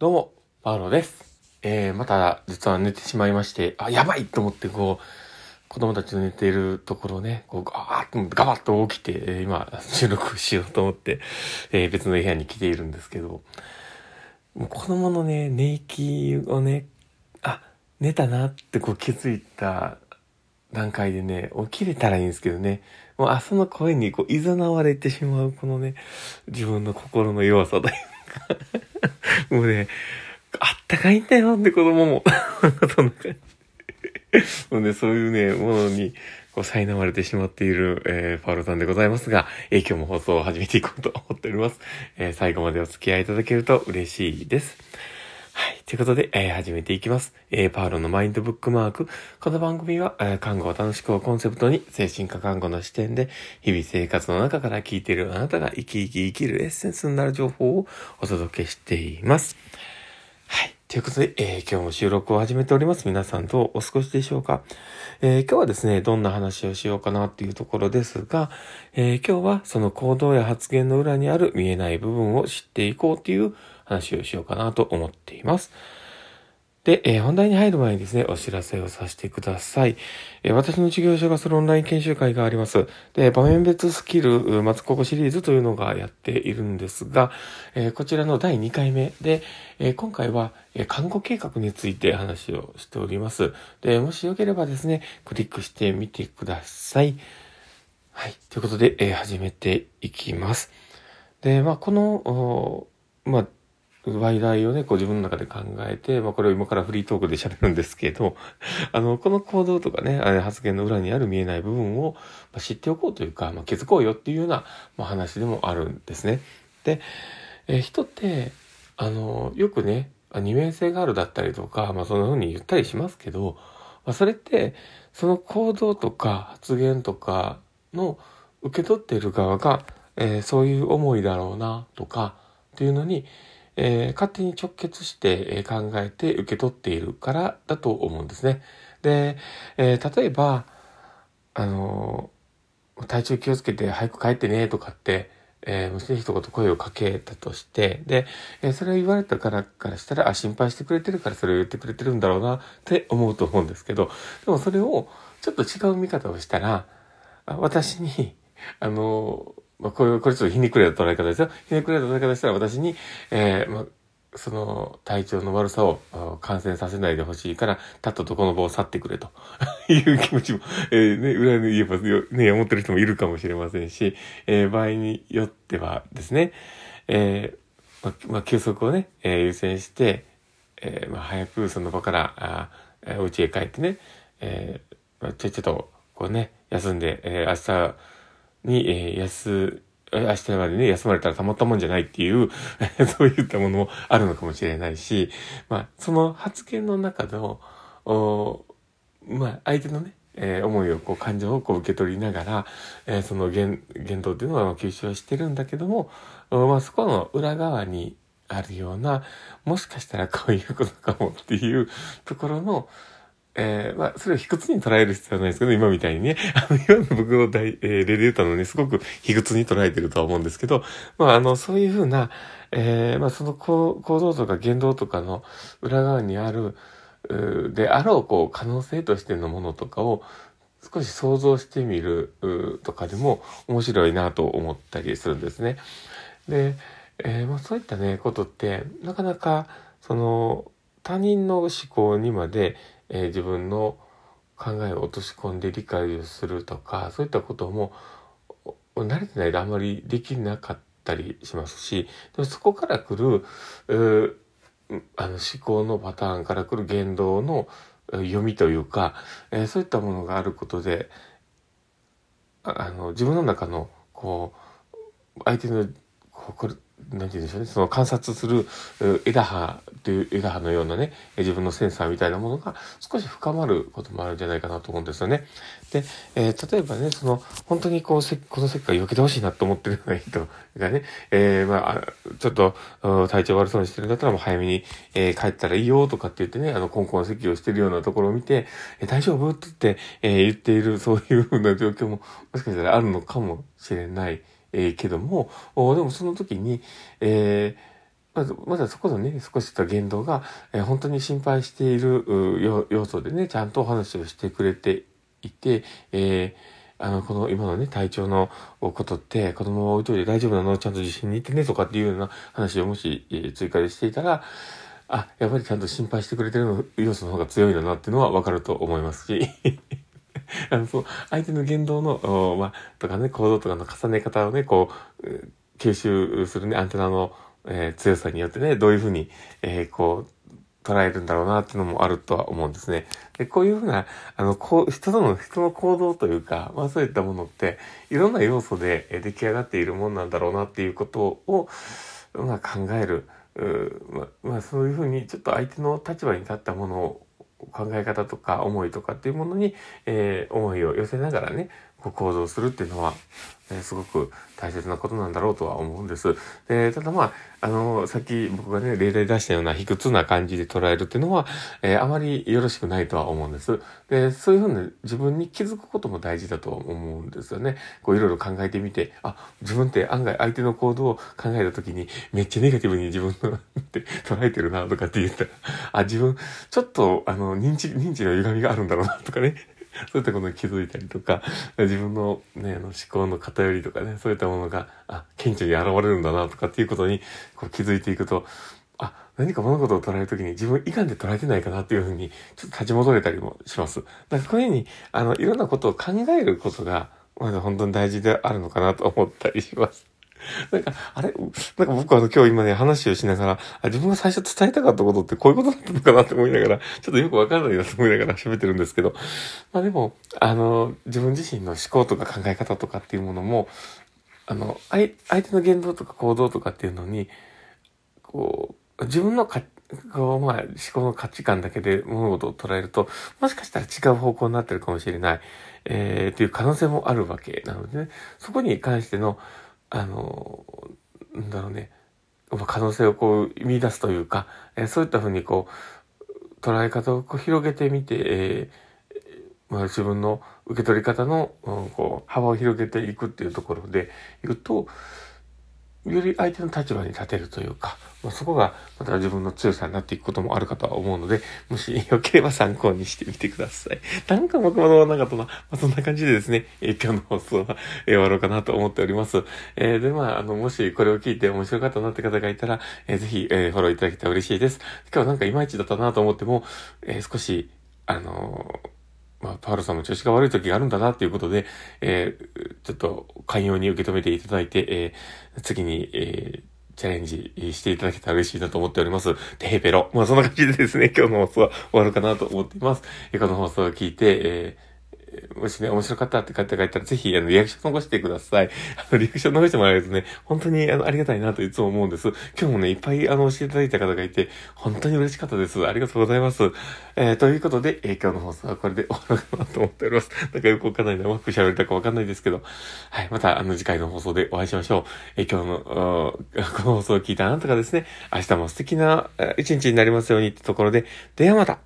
どうも、パウロです。えー、また、実は寝てしまいまして、あ、やばいと思って、こう、子供たちの寝ているところをね、こう、ガーッとガバッと起きて、え今、収録しようと思って、えー別の部屋に来ているんですけど、もう子供のね、寝息をね、あ、寝たなってこう気づいた段階でね、起きれたらいいんですけどね、もう朝の声にこう、いざなわれてしまうこのね、自分の心の弱さというか、もうね、あったかいんだよって子供も。そんな感じ。もうね、そういうね、ものに、こう、苛まれてしまっている、えー、パウロさんでございますが、えー今日も放送を始めていこうと思っております。えー最後までお付き合いいただけると嬉しいです。はい。ということで、えー始めていきます。えーパウロのマインドブックマーク。この番組は、えー看護を楽しくをコンセプトに、精神科看護の視点で、日々生活の中から聞いているあなたが生き生き生きるエッセンスになる情報をお届けしています。はい。ということで、えー今日も収録を始めております。皆さんどうお過ごしでしょうか、えー今日はですね、どんな話をしようかなっていうところですが、えー今日はその行動や発言の裏にある見えない部分を知っていこうという話をしようかなと思っています。で、えー本題に入る前にですね、お知らせをさせてください。えー私の事業所がするオンライン研修会があります。で、場面別スキル、松高校シリーズというのがやっているんですが、えーこちらの第2回目で、え今回は、え看護計画について話をしております。で、もしよければですね、クリックしてみてください。はい。ということで、え始めていきます。で、まあ、この、まあ、話題をね、こう自分の中で考えて、まあこれを今からフリートークで喋るんですけど、あの、この行動とかね、あ発言の裏にある見えない部分を、まあ、知っておこうというか、まあ、気づこうよっていうような、まあ、話でもあるんですね。で、えー人って、あの、よくね、二面性があるだったりとか、まあそんな風に言ったりしますけど、まあそれって、その行動とか発言とかの受け取っている側が、えーそういう思いだろうなとかっていうのに、えー勝手に直結して、考えて受け取っているからだと思うんですね。で、えー例えば、あのー体調気をつけて早く帰ってねとかって、えー娘に一言声をかけたとして、で、えーそれを言われたからからしたら、あ、心配してくれてるからそれを言ってくれてるんだろうなって思うと思うんですけど、でもそれをちょっと違う見方をしたら、私に、あの、まあ、これ、これちょっと皮肉れた捉え方ですよ。皮肉れた捉え方したら私に、えーまあ、その体調の悪さを感染させないでほしいから、たっととこの場を去ってくれと いう気持ちも、えーね、裏に言えばね、思ってる人もいるかもしれませんし、えー場合によってはですね、えーまあ、まあ、休息をね、えー優先して、えーまあ、早くその場から、あえーお家へ帰ってね、えーまあ、ちょちょっと、こうね、休んで、えー明日に、えー休、明日までね、休まれたらたまったもんじゃないっていう、そういったものもあるのかもしれないし、まあ、その発言の中の、おまあ、相手のね、えー思いを、こう、感情をこう受け取りながら、えーその言、言動っていうのは吸収はしてるんだけども、おまあ、そこの裏側にあるような、もしかしたらこういうことかもっていうところの、えーまあ、それを卑屈に捉える必要はないですけど、今みたいにね、あの、今の僕の大、えー例で言ったのにすごく卑屈に捉えてるとは思うんですけど、まあ、あの、そういうふうな、えーまあ、その行行動とか言動とかの裏側にある、であろう、こう、可能性としてのものとかを、少し想像してみるとかでも面白いなと思ったりするんですね。で、えーまあ、そういったね、ことって、なかなか、その、他人の思考にまで、えー自分の考えを落とし込んで理解をするとか、そういったことも、慣れてないとあんまりできなかったりしますし、でもそこから来る、あの思考のパターンから来る言動の読みというか、えーそういったものがあることで、ああの、自分の中の、こう、相手の、こう、これ、なんて言うんでしょうね、その観察する枝葉という枝葉のようなね、自分のセンサーみたいなものが少し深まることもあるんじゃないかなと思うんですよね。で、えー例えばね、その、本当にこう、せこの世界を避けてほしいなと思ってるような人がね、えーまあ、ちょっと、体調悪そうにしてるんだったらもう早めに、えー帰ったらいいよとかって言ってね、あの、コンコン席をしてるようなところを見て、え大丈夫って言って、えー言っている、そういうふうな状況も、もしかしたらあるのかもしれない。えーけども、おでもその時に、えーまず、まずそこのね、少しした言動が、えー、本当に心配している要素でね、ちゃんとお話をしてくれていて、えーあの、この今のね、体調のことって、子供を置いといて大丈夫なの？ちゃんと受診に行ってね？とかっていうような話をもし、えー、追加でしていたら、あ、やっぱりちゃんと心配してくれてる要素の方が強いんだなっていうのはわかると思いますし。あの、そう、相手の言動の、まあ、とかね、行動とかの重ね方をね、こう、吸収するね、アンテナの、えー、強さによってね、どういうふうに、えー、こう、捉えるんだろうなっていうのもあるとは思うんですね。で、こういうふうな、あの、こう、人との、人の行動というか、まあそういったものって、いろんな要素で出来上がっているもんなんだろうなっていうことを、まあ考える。ままあそういうふうにちょっと相手の立場に立ったものを考え方とか思いとかっていうものに、えー、思いを寄せながらね、こう行動するっていうのは、え、すごく大切なことなんだろうとは思うんです。で、ただまあ、あの、さっき僕がね、例題出したような卑屈な感じで捉えるっていうのは、えー、あまりよろしくないとは思うんです。で、そういうふうに自分に気づくことも大事だと思うんですよね。こういろいろ考えてみて、あ、自分って案外相手の行動を考えた時にめっちゃネガティブに自分のって 捉えてるなとかって言ったら、あ、自分ちょっとあの認知、認知の歪みがあるんだろうなとかね。そういったことに気づいたりとか、自分のね、あの思考の偏りとかね、そういったものが、あ、顕著に現れるんだなとかっていうことにこう気づいていくと、あ、何か物事を捉えるときに自分以外で捉えてないかなっていうふうに、ちょっと立ち戻れたりもします。だからこういうふうに、あの、いろんなことを考えることが、まだ本当に大事であるのかなと思ったりします。なんか、あれなんか僕は今日今ね、話をしながら、あ自分が最初伝えたかったことってこういうことだったのかなって思いながら、ちょっとよくわかんないなと思いながら 喋ってるんですけど、まあでも、あの、自分自身の思考とか考え方とかっていうものも、あの、相手の言動とか行動とかっていうのに、こう、自分のか、こう、まあ、思考の価値観だけで物事を捉えると、もしかしたら違う方向になってるかもしれない、えー、っていう可能性もあるわけなのでね、そこに関しての、あの、なんだろうね、可能性をこう見出すというか、えー、そういったふうにこう、捉え方をこう広げてみて、えー、まあ、自分の受け取り方の、うん、こう幅を広げていくっていうところで言うと、より相手の立場に立てるというか、まあ、そこがまた自分の強さになっていくこともあるかとは思うので、もしよければ参考にしてみてください。なんか僕もなかったな。まあ、そんな感じでですね、え今日の放送は、え終わろうかなと思っております。えー、で、まあ、あの、もしこれを聞いて面白かったなって方がいたら、えー、ぜひ、えー、フォローいただけたら嬉しいです。今日なんかいまいちだったなと思っても、え少し、あのまあ、パールさんも調子が悪い時があるんだなっていうことで、えー、ちょっと寛容に受け止めていただいて、えー、次に、えー、チャレンジしていただけたら嬉しいなと思っております。テヘペロ。まあそんな感じでですね、今日の放送は終わるかなと思っています。この放送を聞いて、えーもしね、面白かったって方がいたら、ぜひ、あの、リアクション残してください。あの、リアクション残してもらえるとね、本当に、あの、ありがたいなといつも思うんです。今日もね、いっぱい、あの、教えていただいた方がいて、本当に嬉しかったです。ありがとうございます。えー、ということで、えー、今日の放送はこれで終わろうかなと思っております。なんかよくわかんないな、うまく喋れたかわかんないですけど、はい、また、あの、次回の放送でお会いしましょう。えー、今日の、この放送を聞いたあなたがですね、明日も素敵な一日になりますようにってところで、ではまた